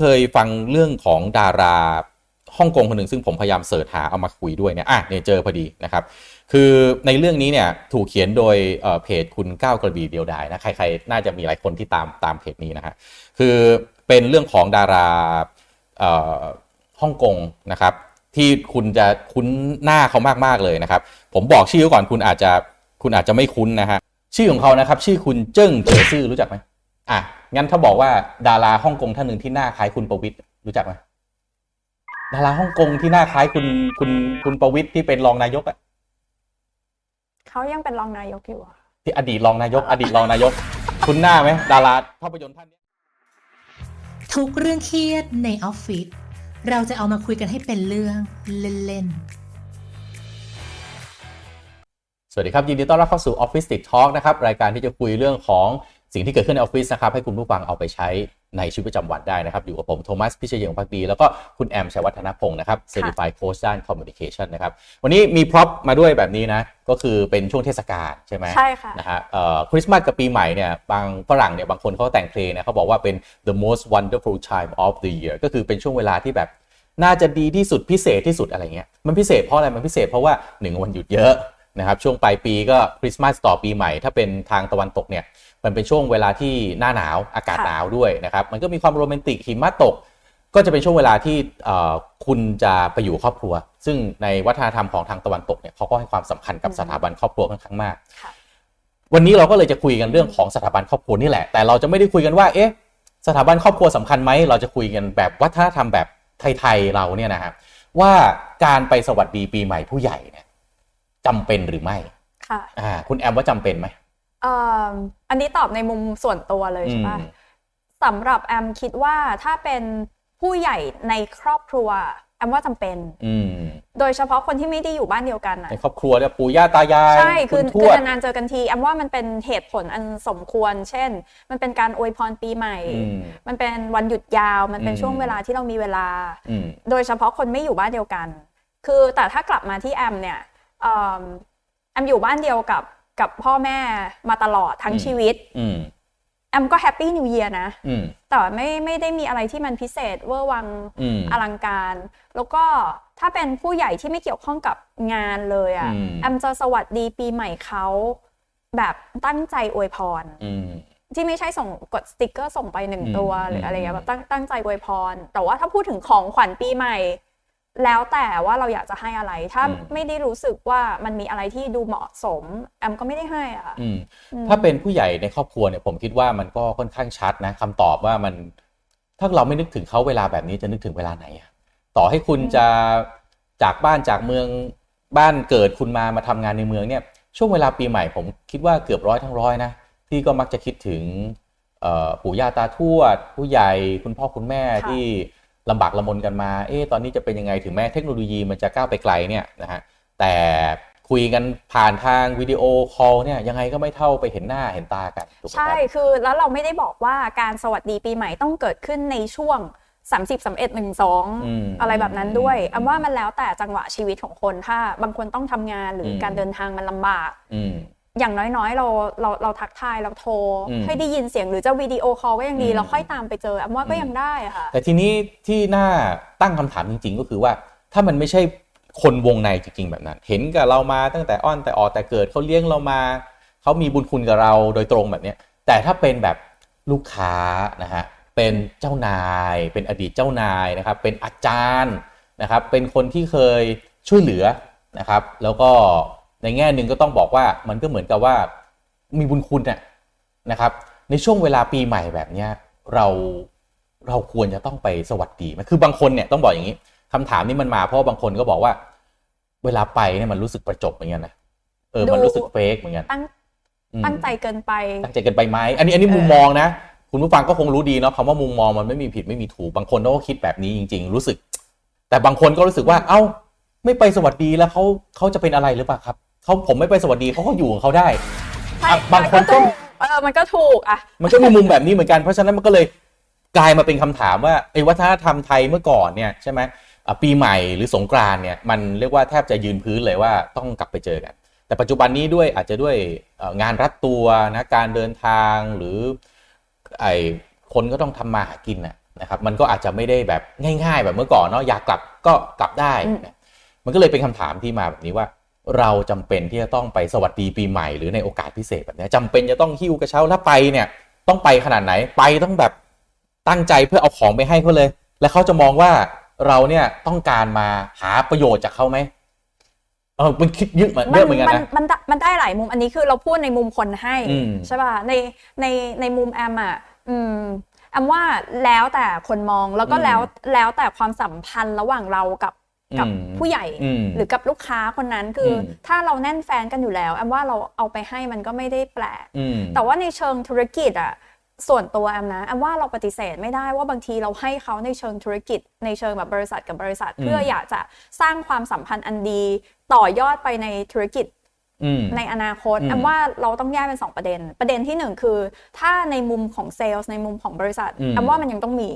เคยฟังเรื่องของดาราฮ่องกงคนหนึ่งซึ่งผมพยายามเสิร์ชหาเอามาคุยด้วยเนี่ยอะเนี่ยเจอพอดีนะครับ คือในเรื่องนี้เนี่ยถูกเขียนโดยเพจคุณก้าวกระบี่เดียวดายนะใครๆน่าจะมีหลายคนที่ตามตามเพจนี้นะฮะคือเป็นเรื่องของดาราฮ่องกงนะครับ ที่คุณจะคุ้นหน้าเขามากๆเลยนะครับ ผมบอกชื่อก่อนคุณอาจจะคุณอาจจะไม่คุ้นนะฮะชื่อของเขานะครับ ชื่อคุณเจิ้งเจ๋อซื่อรู้จักไหม อะงั้นถ้าบอกว่าดาราฮ่องกงท่านหนึ่งที่หน้าคล้ายคุณประวิทย์รู้จักไหมดาราฮ่องกงที่หน้าคล้ายคุณคุณคุณประวิทย์ที่เป็นรองนายกอะเขายังเป็นรองนายกอยู่ที่อดีตรองนายก อดีตรองนายก คุณหน้าไหมดาราภาพยนตร์ท่านนี้ทุกเรื่องเครียดในออฟฟิศเราจะเอามาคุยกันให้เป็นเรื่องเล่นๆสวัสดีครับ ยินดีต้อนรับเข้าสู่ ออฟฟิศติด Talk นะครับ รายการที่จะคุยเรื่องของ สิ่งที่เกิดขึ้นในออฟฟิศนะครับให้คุณผู้ฟังเอาไปใช้ในชีวิตประจำวันได้นะครับ อยู่กับผมโทมัสพิเชยงพักดี แล้วก็คุณแอมชัยวัฒนพงศ์นะครับ Certified Coach ด้าน Communication นะครับ วันนี้มี prop มาด้วยแบบนี้นะ ก็คือเป็นช่วงเทศกาลใช่ไหมใช่ค่ะนะฮะคริสต์มาสกับปีใหม่เนี่ยบางฝรั่งเนี่ยบางคนเขาแต่งเพลงเนี่ยเขาบอกว่าเป็น the most wonderful time of the year ก็คือเป็นช่วงเวลาที่แบบน่าจะดีที่สุดพิเศษที่สุดอะไรเงี้ยมันพิเศษเพราะอะไรมันพิเศษเพราะว่าหนึ่งวันหยุดเยอะนะครับช่วงปลายปีก็คริสต์มาสต่อปีใหม่ถ้าเป็นทางตะวันตกเนี่ย มันเป็นช่วงเวลาที่หน้าหนาวอากาศหนาวด้วยนะครับ มันก็มีความโรแมนติกหิมะตก ก็จะเป็นช่วงเวลาที่คุณจะไปอยู่ครอบครัว ซึ่งในวัฒนธรรมของทางตะวันตกเนี่ยเขาก็ให้ความสำคัญกับสถาบันครอบครัวค่อนข้างมาก วันนี้เราก็เลยจะคุยกันเรื่องของสถาบันครอบครัวนี่แหละ แต่เราจะไม่ได้คุยกันว่า เอ๊ะ สถาบันครอบครัวสำคัญไหม เราจะคุยกันแบบวัฒนธรรมแบบไทยๆเราเนี่ยนะครับว่าการไปสวัสดีปีใหม่ผู้ใหญ่เนี่ยจำเป็นหรือไม่ ค่ะ อ่า คุณแอมว่าจำเป็นไหม อันนี้ตอบในมุมส่วนตัวเลยใช่ปะสำหรับแอมคิดว่าถ้าเป็นผู้ใหญ่ในครอบครัวแอมว่าจำเป็นโดยเฉพาะคนที่ไม่ได้อยู่บ้านเดียวกันในครอบครัวเนี่ยปู่ย่าตายายใช่คือคือนานๆเจอกันทีแอมว่ามันเป็นเหตุผลอันสมควร เช่น มันเป็นการอวยพรปีใหม่ มันเป็นวันหยุดยาว มันเป็นช่วงเวลาที่เรามีเวลา โดยเฉพาะคนไม่อยู่บ้านเดียวกัน คือแต่ถ้ากลับมาที่แอมเนี่ยแอมอยู่บ้านเดียวกับ กับพ่อแม่มาตลอดทั้งชีวิตแอมก็ Happy New Year นะแต่ไม่ไม่ได้มีอะไรที่มันพิเศษเวอร์วังอลังการ แล้วก็ถ้าเป็นผู้ใหญ่ที่ไม่เกี่ยวข้องกับงานเลยอะแอมจะสวัสดีปีใหม่เขาแบบตั้งใจอวยพรที่ไม่ใช่ส่งกดสติกเกอร์ส่งไปหนึ่งตัวหรืออะไรเงี้ยแบบตั้งตั้งใจอวยพร แต่ว่าถ้าพูดถึงของขวัญปีใหม่ แล้วแต่ว่าเราอยากจะให้อะไร ถ้าไม่ได้รู้สึกว่ามันมีอะไรที่ดูเหมาะสม แอมก็ไม่ได้ให้อะถ้าเป็นผู้ใหญ่ในครอบครัวเนี่ยผมคิดว่ามันก็ค่อนข้างชัดนะคำตอบว่ามัน ถ้าเราไม่นึกถึงเขาเวลาแบบนี้จะนึกถึงเวลาไหนต่อให้คุณจะจากบ้านจากเมืองบ้านเกิดคุณมามาทำงานในเมืองเนี่ย ช่วงเวลาปีใหม่ผมคิดว่าเกือบร้อยทั้งร้อยนะที่ก็มักจะคิดถึงปู่ย่าตาทวด ผู้ใหญ่คุณพ่อคุณแม่ที่ ลำบากลำบนกันมา เอ๊ะตอนนี้จะเป็นยังไงถึงแม้เทคโนโลยีมันจะก้าวไปไกลเนี่ยนะฮะแต่คุยกันผ่านทางวิดีโอคอลเนี่ยยังไงก็ไม่เท่าไปเห็นหน้าเห็นตากันใช่คือแล้วเราไม่ได้บอกว่าการสวัสดีปีใหม่ต้องเกิดขึ้นในช่วง30 31 12 อะไรแบบนั้นด้วยอันว่ามันแล้วแต่จังหวะชีวิตของคนถ้าบางคนต้องทำงานหรือการเดินทางมันลำบาก อย่างน้อยๆ เราเราเราทักทายเราโทรให้ได้ยินเสียงหรือจะวิดีโอคอลก็ยังดี เราค่อยตามไปเจอแอมว่าก็ยังได้ค่ะ แต่ทีนี้ที่น่าตั้งคำถามจริง ๆ ก็คือว่า ถ้ามันไม่ใช่คนวงในจริง ๆ แบบนั้น เห็นกับเรามาตั้งแต่อ้อนแต่ออกแต่เกิดเขาเลี้ยงเรามาเขามีบุญคุณกับเราโดยตรงแบบนี้แต่ถ้าเป็นแบบลูกค้านะฮะเป็นเจ้านาย เป็นอดีตเจ้านายนะครับ เป็นอาจารย์นะครับ เป็นคนที่เคยช่วยเหลือนะครับ แล้วก็ ในแง่หนึ่งก็ต้องบอกว่ามันก็เหมือนกับว่ามีบุญคุณน่ยนะครับ ในช่วงเวลาปีใหม่แบบเนี้ยเราเราควรจะต้องไปสวัสดีมันคือบางคนเนี่ยต้องบอกอย่างนี้คำถามนี้มันมาเพราะบางคนก็บอกว่า เวลาไปเนี่ยมันรู้สึกประจบเหมือนกันนะเออมันรู้สึกเฟกเหมือนกันตั้งตั้งใจเกินไปตั้งใจเกินไปไหมอันนี้อันนี้มุมมองนะคุณผู้ฟังก็คงรู้ดีเนาะคำว่ามุมมองมันไม่มีผิดไม่มีถูกบางคนก็คิดแบบนี้จริง ๆ รู้สึก แต่บางคนก็รู้สึกว่า เอ้า ไม่ไปสวัสดีแล้วเขาเขาจะเป็นอะไรหรือเปล่าครับ เขาผมไม่ไปสวัสดีเขาก็อยู่ของเขาได้บางคนก็เออมันก็ถูกอะ มันก็มีมุมแบบนี้เหมือนกันเพราะฉะนั้นมันก็เลยกลายมาเป็นคำถามว่าไอ้วัฒนธรรมไทยเมื่อก่อนเนี่ยใช่ไหมปีใหม่หรือสงกรานเนี่ยมันเรียกว่าแทบจะยืนพื้นเลยว่าต้องกลับไปเจอกัน แต่ปัจจุบันนี้ด้วยอาจจะด้วยงานรัดตัวนะการเดินทางหรือไอ้คนก็ต้องทำมาหากินน่ะนะครับมันก็อาจจะไม่ได้แบบง่าย ๆ แบบเมื่อก่อนเนาะอยากกลับก็กลับได้มันก็เลยเป็นคำถามที่มาแบบนี้ว่า เราจำเป็นที่จะต้องไปสวัสดีปีใหม่หรือในโอกาสพิเศษแบบนี้จำเป็นจะต้องหิ้วกระเช้าถ้าไปเนี่ย ต้องไปขนาดไหนไปต้องแบบตั้งใจเพื่อเอาของไปให้เขาเลย แล้วเขาจะมองว่าเราเนี่ยต้องการมาหาประโยชน์จากเขาไหมเออมันคิดยึดเหมือนเยอะเหมือนกันนะมันมันได้หลายมุมอันนี้คือเราพูดในมุมคนให้ใช่ป่ะในในในมุมแอมอะอืมแอมว่าแล้วแต่คนมองแล้วก็แล้วแล้วแต่ความสัมพันธ์ระหว่างเรากับ กับผู้ใหญ่หรือกับลูกค้าคนนั้นคือ ถ้าเราแน่นแฟนกันอยู่แล้วแอมว่าเราเอาไปให้มันก็ไม่ได้แปลกแต่ว่าในเชิงธุรกิจอะส่วนตัวแอมนะแอมว่าเราปฏิเสธไม่ได้ว่าบางทีเราให้เขาในเชิงธุรกิจ ในเชิงแบบบริษัทกับบริษัท เพื่ออยากจะสร้างความสัมพันธ์อันดี ต่อยอดไปในธุรกิจในอนาคตแอมว่าเราต้องแยกเป็นสองประเด็น ประเด็นที่หนึ่งคือ ถ้าในมุมของเซลล์ในมุมของบริษัทแอมว่ามันยังต้องมี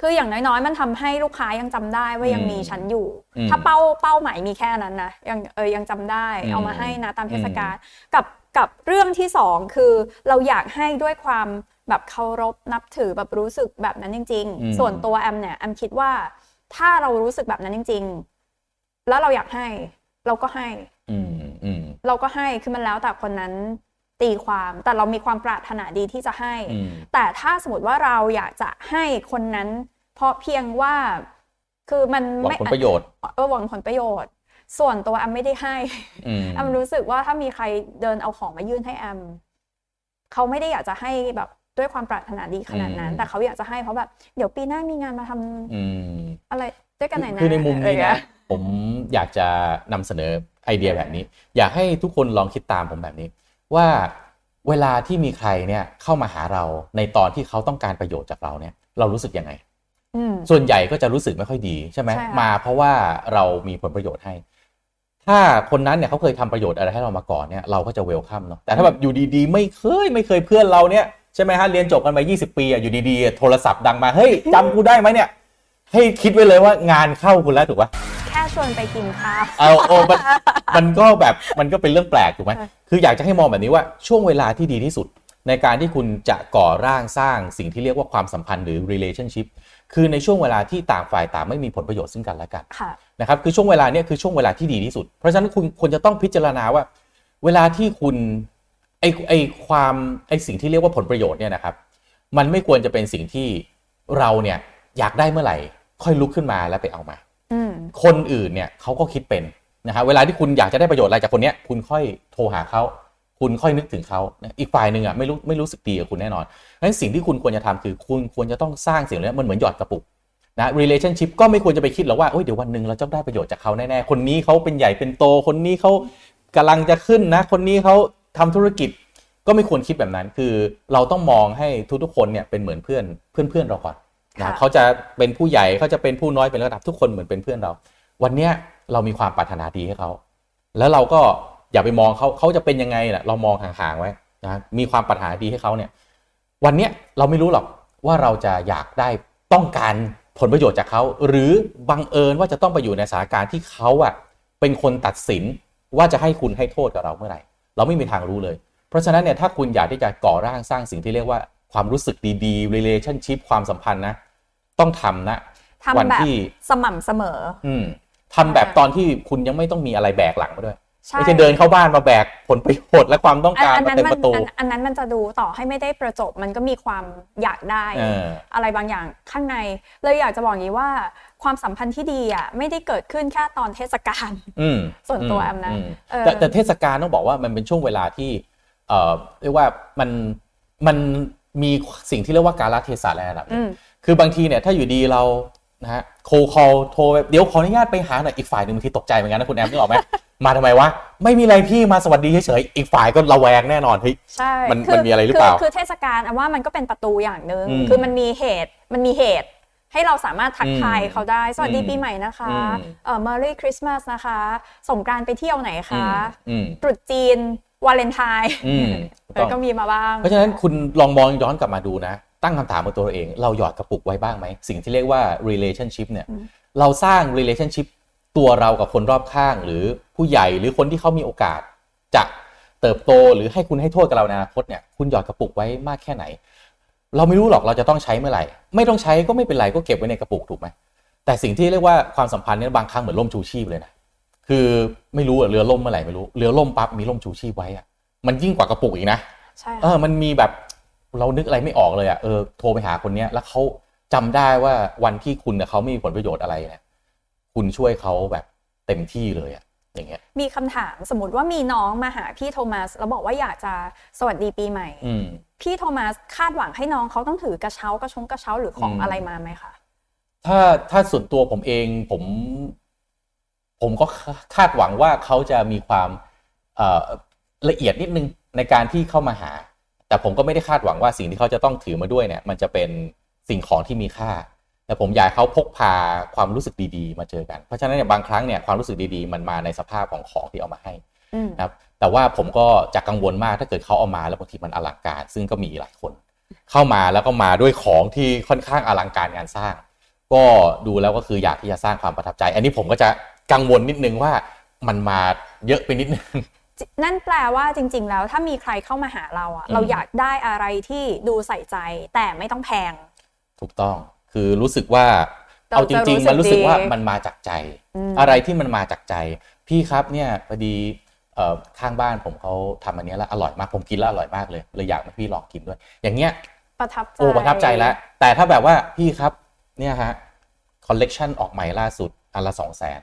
คืออย่างน้อยๆ มันทำให้ลูกค้ายังจำได้ว่ายังมีฉันอยู่ ถ้าเป้าเป้าหมายมีแค่นั้นนะยังเออยังจำได้ เอามาให้นะตามเทศกาลกับกับเรื่องที่สองคือเราอยากให้ด้วยความแบบเคารพนับถือแบบรู้สึกแบบนั้นจริง ๆ ส่วนตัวแอมเนี่ยแอมคิดว่าถ้าเรารู้สึกแบบนั้นจริง ๆ แล้วเราอยากให้เราก็ให้เราก็ให้คือมันแล้วแต่คนนั้น ตีความแต่เรามีความปรารถนาดีที่จะให้ แต่ถ้าสมมติว่าเราอยากจะให้คนนั้น เพราะเพียงว่าคือมันไม่หวังผลประโยชน์เออหวังผลประโยชน์ ส่วนตัวแอมไม่ได้ให้แอมรู้สึกว่าถ้ามีใครเดินเอาของมายื่นให้แอมเขาไม่ได้อยากจะให้แบบด้วยความปรารถนาดีขนาดนั้น แต่เขาอยากจะให้เพราะแบบเดี๋ยวปีหน้ามีงานมาทำอะไรด้วยกันไหนนะคือในมุมนี้นะผมอยากจะนำเสนอไอเดียแบบนี้ อยากให้ทุกคนลองคิดตามผมแบบนี้ ว่าเวลาที่มีใครเนี่ยเข้ามาหาเราในตอนที่เขาต้องการประโยชน์จากเราเนี่ยเรารู้สึกยังไงส่วนใหญ่ก็จะรู้สึกไม่ค่อยดีใช่ไหมมาเพราะว่าเรามีผลประโยชน์ให้ ถ้าคนนั้นเนี่ยเขาเคยทำประโยชน์อะไรให้เรามาก่อนเนี่ยเราก็จะเวลคัมเนาะแต่ถ้าแบบอยู่ดีๆ ไม่เคยไม่เคยเพื่อนเราเนี่ยใช่ไหมฮะเรียนจบกันมา 20 ปีอะอยู่ดีๆ โทรศัพท์ดังมาเฮ้ยจำกูได้ไหมเนี่ย ให้คิดไว้เลยว่างานเข้าคุณแล้วถูกปะ แค่ชวนไปกินข้าวเอาโอ้มันมันก็แบบมันก็เป็นเรื่องแปลกถูกไหมคืออยากจะให้มองแบบนี้ว่าช่วงเวลาที่ดีที่สุด ในการที่คุณจะก่อร่างสร้างสิ่งที่เรียกว่าความสัมพันธ์หรือ relationship คือในช่วงเวลาที่ต่างฝ่ายต่างไม่มีผลประโยชน์ซึ่งกันและกันนะครับคือช่วงเวลาเนี้ยคือช่วงเวลาที่ดีที่สุด เพราะฉะนั้นคุณควรจะต้องพิจารณาว่า เวลาที่คุณไอไอความไอสิ่งที่เรียกว่าผลประโยชน์เนี่ยนะครับ มันไม่ควรจะเป็นสิ่งที่เราเนี่ยอยากได้เมื่อไหร่ ค่อยลุกขึ้นมาแล้วไปเอามา คนอื่นเนี่ยเขาก็คิดเป็นนะครับเวลาที่คุณอยากจะได้ประโยชน์อะไรจากคนเนี้ยคุณค่อยโทรหาเขาคุณค่อยนึกถึงเขาอีกฝ่ายหนึ่งอะไม่รู้ไม่รู้สึกดีกับคุณแน่นอนงั้นสิ่งที่คุณควรจะทำคือคุณควรจะต้องสร้างสิ่งนี้มันเหมือนหยอดกระปุกนะ relationship ก็ไม่ควรจะไปคิดหรอกว่าเดี๋ยววันหนึ่งเราจะได้ประโยชน์จากเขาแน่ๆ คนนี้เขาเป็นใหญ่เป็นโต คนนี้เขากำลังจะขึ้นนะ คนนี้เขาทำธุรกิจ ก็ไม่ควรคิดแบบนั้น คือเราต้องมองให้ทุกๆคนเนี่ยเป็นเหมือนเพื่อนเพื่อนเพื่อนเราก่อน นะเขาจะเป็นผู้ใหญ่เขาจะเป็นผู้น้อยเป็นระดับทุกคนเหมือนเป็นเพื่อนเรา วันเนี้ยเรามีความปรารถนาดีให้เขาแล้วเราก็อย่าไปมองเขาเขาจะเป็นยังไงแหละเรามองห่างๆไว้นะมีความปรารถนาดีให้เขาเนี่ยวันเนี้ยเราไม่รู้หรอกว่าเราจะอยากได้ต้องการผลประโยชน์จากเขา หรือบังเอิญว่าจะต้องไปอยู่ในสถานการณ์ที่เขาอะเป็นคนตัดสินว่าจะให้คุณให้โทษกับเราเมื่อไหร่ เราไม่มีทางรู้เลย เพราะฉะนั้นเนี่ยถ้าคุณอยากที่จะก่อร่างสร้างสิ่งที่เรียกว่าความรู้สึกดีๆ relationship ความสัมพันธ์นะ ต้องทำนะทำแบบสม่ำเสมอ อืมทำแบบตอนที่คุณยังไม่ต้องมีอะไรแบกหลังมาด้วยไม่ใช่เดินเข้าบ้านมาแบกผลประโยชน์และความต้องการมาเต็มประตูอันนั้นมันจะดูต่อให้ไม่ได้ประจบมันก็มีความอยากได้อะไรบางอย่างข้างในเลยอยากจะบอกอย่างนี้ว่าความสัมพันธ์ที่ดีอะไม่ได้เกิดขึ้นแค่ตอนเทศกาลส่วนตัวแอมนะแต่เทศกาลต้องบอกว่ามันเป็นช่วงเวลาที่เอ่อเรียกว่ามันมันมีสิ่งที่เรียกว่าการละเทศะอะไรระดับ คือบางทีเนี่ยถ้าอยู่ดีเรานะฮะโคคอลโทรเดี๋ยวขออนุญาตไปหาหน่อยอีกฝ่ายหนึ่งบางทีตกใจเหมือนกันนะคุณแอมนึกออกไหมมาทำไมวะไม่มีอะไรพี่มาสวัสดีเฉยๆอีกฝ่ายก็ระแวงแน่นอนเฮ้ยใช่มันมันมีอะไรหรือเปล่าคือเทศกาลอันว่ามันก็เป็นประตูอย่างหนึ่งคือมันมีเหตุมันมีเหตุ ให้เราสามารถทักทายเขาได้ สวัสดีปีใหม่นะคะเอ่อ Merry Christmas นะคะ สงการไปเที่ยวไหนคะตรุษจีนวาเลนไทน์ก็มีมาบ้าง เพราะฉะนั้นคุณลองมองย้อนกลับมาดูนะ ตั้งคำถามกับตัวเอง เราหยอดกระปุกไว้บ้างไหม สิ่งที่เรียกว่า relationship เนี่ย เราสร้าง relationship ตัวเรากับคนรอบข้าง หรือผู้ใหญ่หรือคนที่เขามีโอกาส จะเติบโตหรือให้คุณให้โทษกับเราในอนาคตเนี่ย คุณหยอดกระปุกไว้มากแค่ไหน เราไม่รู้หรอกเราจะต้องใช้เมื่อไหร่ ไม่ต้องใช้ก็ไม่เป็นไรก็เก็บไว้ในกระปุกถูกไหมแต่สิ่งที่เรียกว่าความสัมพันธ์เนี่ยบางครั้งเหมือนล่มชูชีพเลยนะคือไม่รู้เรือล่มเมื่อไหร่ไม่รู้เรือล่มปั๊บมีล่มชูชีพไว้อะมันยิ่งกว่ากระปุกอีกนะใช่เออมันมีแบบ เรานึกอะไรไม่ออกเลยอะเออโทรไปหาคนเนี้ย แล้วเขาจำได้ว่าวันที่คุณเนี่ยเขาไม่มีผลประโยชน์อะไรเนี่ยคุณช่วยเขาแบบเต็มที่เลยอะอย่างเงี้ยมีคำถามสมมติว่ามีน้องมาหาพี่โทมัสแล้วบอกว่าอยากจะสวัสดีปีใหม่พี่โทมัสคาดหวังให้น้องเขาต้องถือกระเช้ากระชงกระเช้าหรือของอะไรมาไหมคะถ้าถ้าส่วนตัวผมเองผม ผมก็คาดหวังว่าเขาจะมีความละเอียดนิดนึงในการที่เข้ามาหา แต่ผมก็ไม่ได้คาดหวังว่าสิ่งที่เขาจะต้องถือมาด้วยเนี่ย มันจะเป็นสิ่งของที่มีค่า แต่ผมอยากเขาพกพาความรู้สึกดีๆ มาเจอกัน เพราะฉะนั้นเนี่ยบางครั้งเนี่ยความรู้สึกดีๆ มันมาในสภาพของของที่เอามาให้นะครับ แต่ว่าผมก็จะกังวลมากถ้าเกิดเขาเอามาแล้วบางทีมันอลังการ ซึ่งก็มีหลายคน เข้ามาแล้วก็มาด้วยของที่ค่อนข้างอลังการงานสร้าง ก็ดูแล้วก็คืออยากที่จะสร้างความประทับใจ อันนี้ผมก็จะกังวลนิดนึงว่ามันมาเยอะไปนิดนึง นั่นแปลว่าจริง ๆ แล้วถ้ามีใครเข้ามาหาเราอะเราอยากได้อะไรที่ดูใส่ใจแต่ไม่ต้องแพง ถูกต้องคือรู้สึกว่าเอาจริง ๆ มันรู้สึกว่ามันมาจากใจ อะไรที่มันมาจากใจ พี่ครับเนี่ยพอดีข้างบ้านผมเขาทำอันนี้แล้วอร่อยมากผมกินแล้วอร่อยมากเลยเลยอยากให้พี่ลองกินด้วย อย่างเงี้ยประทับใจโอ้ประทับใจแล้ว แต่ถ้าแบบว่าพี่ครับเนี่ยฮะคอลเลกชันออกใหม่ล่าสุดอันละสองแสน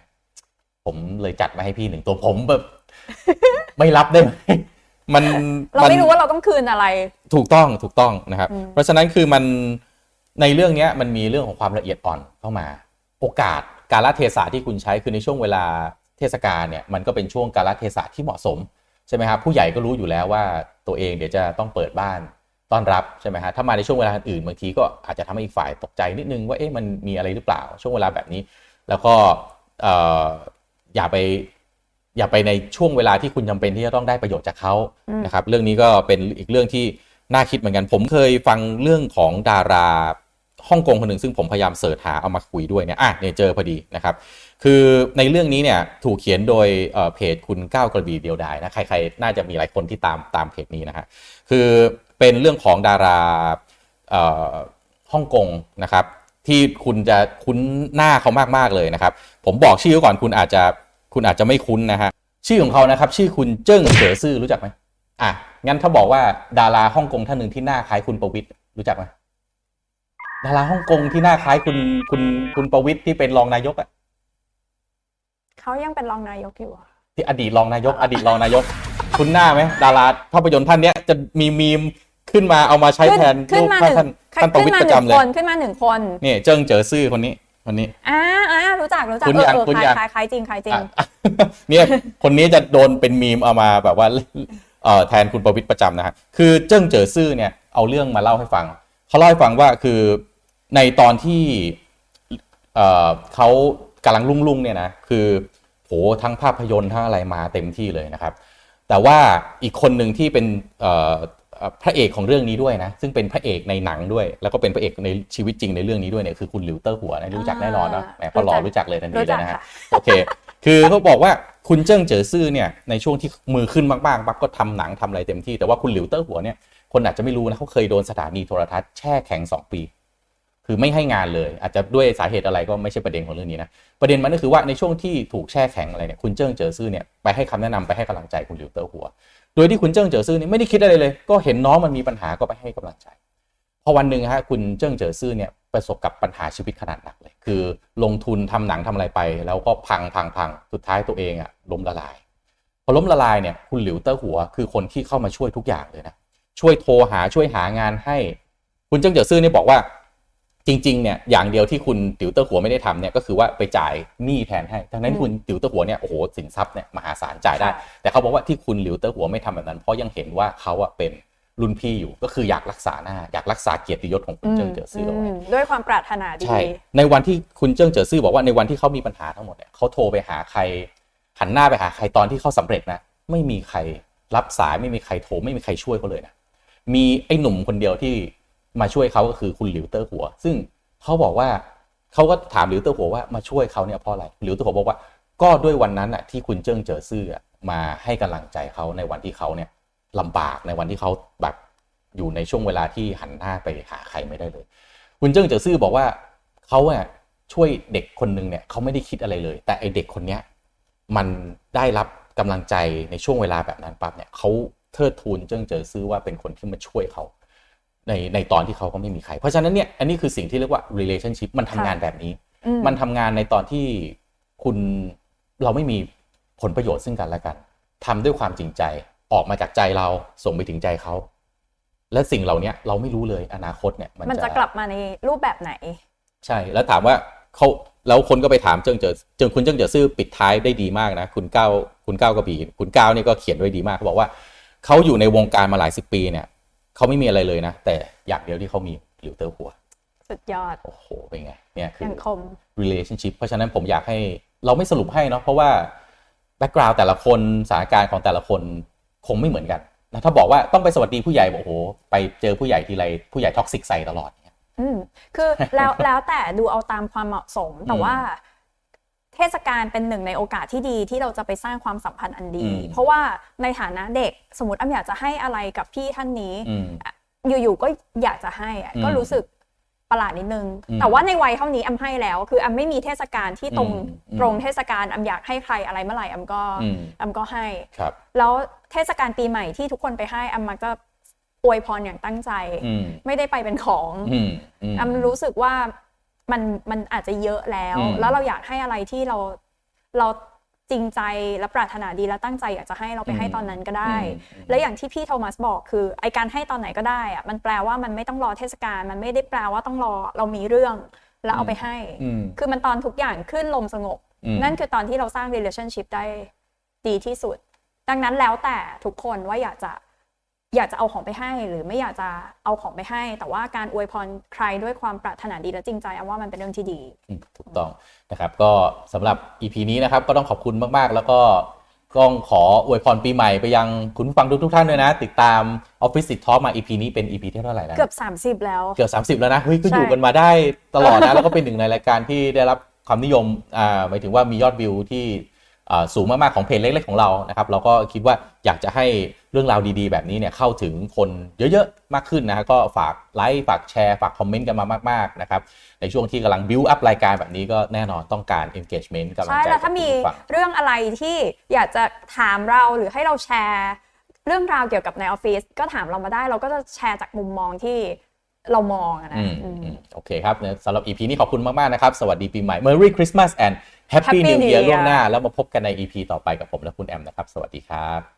ผมเลยจัดมาให้พี่หนึ่งตัวผมแบบ ไม่รับได้ไหมมันเราไม่รู้ว่าเราต้องคืนอะไร ถูกต้องถูกต้องนะครับ เพราะฉะนั้นคือมันในเรื่องนี้มันมีเรื่องของความละเอียดอ่อนเข้ามา โอกาสการละเทศะที่คุณใช้คือในช่วงเวลาเทศกาลเนี่ยมันก็เป็นช่วงการละเทศะที่เหมาะสมใช่ไหมครับผู้ใหญ่ก็รู้อยู่แล้วว่าตัวเองเดี๋ยวจะต้องเปิดบ้านต้อนรับใช่ไหมฮะถ้ามาในช่วงเวลาอื่นบางทีก็อาจจะทำให้อีกฝ่ายตกใจนิดนึงว่าเอ๊ะมันมีอะไรหรือเปล่า ช่วงเวลาแบบนี้ แล้วก็อย่าไป อย่าไปในช่วงเวลาที่คุณจำเป็นที่จะต้องได้ประโยชน์จากเขานะครับ เรื่องนี้ก็เป็นอีกเรื่องที่น่าคิดเหมือนกัน ผมเคยฟังเรื่องของดาราฮ่องกงคนหนึ่งซึ่งผมพยายามเสิร์ชหาเอามาคุยด้วยเนี่ยอะเนี่ยเจอพอดีนะครับ คือในเรื่องนี้เนี่ยถูกเขียนโดยเพจคุณก้าวกระบี่เดียวดายนะใครๆ น่าจะมีหลายคนที่ตามตามเพจนี้นะฮะคือเป็นเรื่องของดาราฮ่องกงนะครับ ที่คุณจะคุ้นหน้าเขามากๆเลยนะครับ ผมบอกชื่อก่อนคุณอาจจะ คุณอาจจะไม่คุ้นนะฮะ ชื่อของเขานะครับ ชื่อคุณเจิ้งเจ๋อซื่อรู้จักไหมอะ งั้นถ้าบอกว่าดาราฮ่องกงท่านหนึ่งที่หน้าคล้ายคุณประวิทย์รู้จักไหมดาราฮ่องกงที่หน้าคล้ายคุณคุณคุณประวิทย์ที่เป็นรองนายกอะเขายังเป็นรองนายกอยู่ที่อดีตรองนายก อดีตรองนายก คุณหน้าไหมดาราภาพยนตร์ท่านเนี้ยจะมีมีมขึ้นมาเอามาใช้แทนรูปท่านท่านประวิทย์ประจำเลยขึ้นมาหนึ่งคนนี่เจิ้งเจ๋อซื่อคนนี้ คนนี้อ่าอ่ารู้จักรู้จักคุณยังคุณยังคล้ายจริงคล้ายจริงเนี่ยคนนี้จะโดนเป็นมีมเอามาแบบว่าเอ่อแทนคุณประวิทย์ประจำนะฮะคือเจิ้งเจ๋อซื่อเนี่ยเอาเรื่องมาเล่าให้ฟังเขาเล่าให้ฟังว่าคือในตอนที่เอ่อเขากำลังรุ่งรุ่งเนี่ยนะคือโหทั้งภาพยนตร์ทั้งอะไรมาเต็มที่เลยนะครับ แต่ว่าอีกคนหนึ่งที่เป็น พระเอกของเรื่องนี้ด้วยนะ ซึ่งเป็นพระเอกในหนังด้วย แล้วก็เป็นพระเอกในชีวิตจริงในเรื่องนี้ด้วยเนี่ยคือคุณหลิวเตอร์หัวนะรู้จักแน่นอนนะแหมพอหล่อรู้จักเลยทันทีเลยนะฮะโอเค คือเขาบอกว่าคุณเจิ้งเจ๋อซื่อเนี่ยในช่วงที่มือขึ้นมากๆปั๊บก็ทำหนังทำอะไรเต็มที่แต่ว่าคุณหลิวเต๋อหัวเนี่ยคนอาจจะไม่รู้นะเขาเคยโดนสถานีโทรทัศน์แช่แข็ง2 ปี คือไม่ให้งานเลย อาจจะด้วยสาเหตุอะไรก็ไม่ใช่ประเด็นของเรื่องนี้นะประเด็นมันก็คือว่าในช่วงที่ถูกแช่แข็งอะไรเนี่ยคุณเจิ้งเจ๋อซื่อเนี่ยไปให้คำแนะนำไปให้กำลังใจคุณหลิวเต๋อหัว โดยที่คุณเจิ้งเจ๋อซื่อนี่ไม่ได้คิดอะไรเลย ก็เห็นน้องมันมีปัญหาก็ไปให้กำลังใจพอวันหนึ่งฮะคุณเจิ้งเจ๋อซื่อเนี่ยประสบกับปัญหาชีวิตขนาดหนักเลย คือลงทุนทำหนังทำอะไรไป แล้วก็พังพังพังสุดท้ายตัวเองอะล้มละลาย พอล้มละลายเนี่ยคุณหลิวเต๋อหัว คือคนที่เข้ามาช่วยทุกอย่างเลยนะช่วยโทรหาช่วยหางานให้ คุณเจิ้งเจ๋อซื่อเนี่ยบอกว่า จริงๆเนี่ยอย่างเดียวที่คุณหลิวเต๋อหัวไม่ได้ทำเนี่ยก็คือว่าไปจ่ายหนี้แทนให้ทั้งนั้นคุณหลิวเต๋อหัวเนี่ยโอ้โหสินทรัพย์เนี่ยมหาศาลจ่ายได้ แต่เขาบอกว่าที่คุณหลิวเต๋อหัวไม่ทำแบบนั้น เพราะยังเห็นว่าเขาอะเป็นรุ่นพี่อยู่ก็คืออยากรักษาหน้า อยากรักษาเกียรติยศของคุณเจิ้งเจ๋อซื่อเอาไว้ด้วยความปรารถนาดีใช่ในวันที่คุณเจิ้งเจ๋อซื่อบอกว่าในวันที่เขามีปัญหาทั้งหมดเนี่ยเขาโทรไปหาใคร หันหน้าไปหาใครตอนที่เขาสำเร็จนะไม่มีใครรับสายไม่มีใครโทรไม่มีใครช่วยเขาเลยนะมีไอ้หนุ่มคนเดียวที่ มาช่วยเขาก็คือคุณหลิวเต๋อหัว ซึ่งเขาบอกว่าเขาก็ถามหลิวเต๋อหัวว่ามาช่วยเขาเนี่ยเพราะอะไรหลิวเต๋อหัวบอกว่าก็ด้วยวันนั้นอะที่คุณเจิ้งเจ๋อซื่อมาให้กำลังใจเขาในวันที่เขาเนี่ยลำบากในวันที่เขาแบบอยู่ในช่วงเวลาที่หันหน้าไปหาใครไม่ได้เลย คุณเจิ้งเจ๋อซื่อบอกว่าเขาอะช่วยเด็กคนหนึ่งเนี่ยเขาไม่ได้คิดอะไรเลย แต่ไอเด็กคนเนี้ยมันได้รับกำลังใจในช่วงเวลาแบบนั้นปั๊บเนี่ยเขาเทิดทูนเจิ้งเจ๋อซื่อว่าเป็นคนที่มาช่วยเขา ในในตอนที่เขาก็ไม่มีใคร เพราะฉะนั้นเนี่ยอันนี้คือสิ่งที่เรียกว่า relationship มันทำงานแบบนี้ มันทำงานในตอนที่คุณเราไม่มีผลประโยชน์ซึ่งกันและกันทำด้วยความจริงใจออกมาจากใจเราส่งไปถึงใจเขา และสิ่งเหล่านี้เราไม่รู้เลยอนาคตเนี่ย มันจะกลับมาในรูปแบบไหน ใช่แล้วถามว่าเขาแล้วคนก็ไปถามเจิงเจอเจิงคุณเจิงเจอซื่อปิดท้ายได้ดีมากนะคุณเก้าคุณเก้ากระบี่คุณเก้านี่ก็เขียนไว้ดีมากเขาบอกว่าเขาอยู่ในวงการมาหลายสิบปีเนี่ย เขาไม่มีอะไรเลยนะ แต่อย่างเดียวที่เขามีหลิวเตอร์หัว สุดยอด โอ้โห เป็นไง เนี่ยคือ relationship เพราะฉะนั้นผมอยากให้เราไม่สรุปให้เนาะเพราะว่าแบ็กกราวด์แต่ละคนสถานการณ์ของแต่ละคนคงไม่เหมือนกันนะถ้าบอกว่าต้องไปสวัสดีผู้ใหญ่บอกโอ้โหไปเจอผู้ใหญ่ทีไรผู้ใหญ่ท็อกซิกใส่ตลอดอืมคือแล้วแล้วแต่ดูเอาตามความเหมาะสมแต่ว่า เทศกาลเป็นหนึ่งในโอกาสที่ดีที่เราจะไปสร้างความสัมพันธ์อันดี เพราะว่าในฐานะเด็กสมมติอ้ำอยากจะให้อะไรกับพี่ท่านนี้ อยู่ๆก็อยากจะให้ก็รู้สึกประหลาดนิดนึง แต่ว่าในวัยเท่านี้อ้ำให้แล้ว คืออ้ำไม่มีเทศกาลที่ตรงตรงเทศกาลอ้ำอยากให้ใครอะไรเมื่อไหร่อ้ำก็อ้ำก็ให้แล้วเทศกาลปีใหม่ที่ทุกคนไปให้อ้ำมักจะอวยพรอย่างตั้งใจ ไม่ได้ไปเป็นของอ้ำรู้สึกว่า มันมันอาจจะเยอะแล้ว แล้วเราอยากให้อะไรที่เราเราจริงใจและปรารถนาดีและตั้งใจอยากจะให้เราไปให้ตอนนั้นก็ได้ และอย่างที่พี่โทมัสบอกคือไอการให้ตอนไหนก็ได้อะมันแปลว่ามันไม่ต้องรอเทศกาลมันไม่ได้แปลว่าต้องรอเรามีเรื่องแล้วเอาไปให้ คือมันตอนทุกอย่างขึ้นลมสงบ นั่นคือตอนที่เราสร้าง relationship ได้ดีที่สุด ดังนั้นแล้วแต่ทุกคนว่าอยากจะ อยากจะเอาของไปให้หรือไม่อยากจะเอาของไปให้ แต่ว่าการอวยพรใครด้วยความปรารถนาดีและจริงใจว่ามันเป็นเรื่องที่ดีถูกต้องนะครับ ก็สำหรับ EP นี้นะครับ ก็ต้องขอบคุณมากๆ แล้วก็ต้องขออวยพรปีใหม่ไปยังคุณฟังทุกทุกท่านด้วยนะ ติดตาม Office Sit Talk มา EP นี้เป็น EP ที่เท่าไหร่แล้วเกือบ 30 แล้วเกือบ30 แล้วนะเฮ้ยก็อยู่กันมาได้ตลอดนะแล้วก็เป็นหนึ่งในรายการที่ได้รับความนิยมอ่าหมายถึงว่ามียอดวิวที่ สูงมากๆของเพจเล็กๆของเรานะครับเราก็คิดว่าอยากจะให้เรื่องราวดีๆ แบบนี้เนี่ยเข้าถึงคนเยอะๆมากขึ้นนะก็ฝากไลค์ฝากแชร์ฝากคอมเมนต์กันมามากๆนะครับในช่วงที่กำลังบิวอัพรายการแบบนี้ก็แน่นอนต้องการ engagement กำลังใจใช่แล้วถ้ามีเรื่องอะไรที่อยากจะถามเราหรือให้เราแชร์ เรื่องราวเกี่ยวกับในออฟฟิศก็ถามเรามาได้ เราก็จะแชร์จากมุมมองที่เรามองนะโอเคครับสำหรับ EP นี้ขอบคุณมากๆนะครับ สวัสดีปีใหม่ Merry Christmas and Happy New Year ล่วงหน้า แล้วมาพบกันใน EP ต่อไปกับผมและคุณแอมนะครับ สวัสดีครับ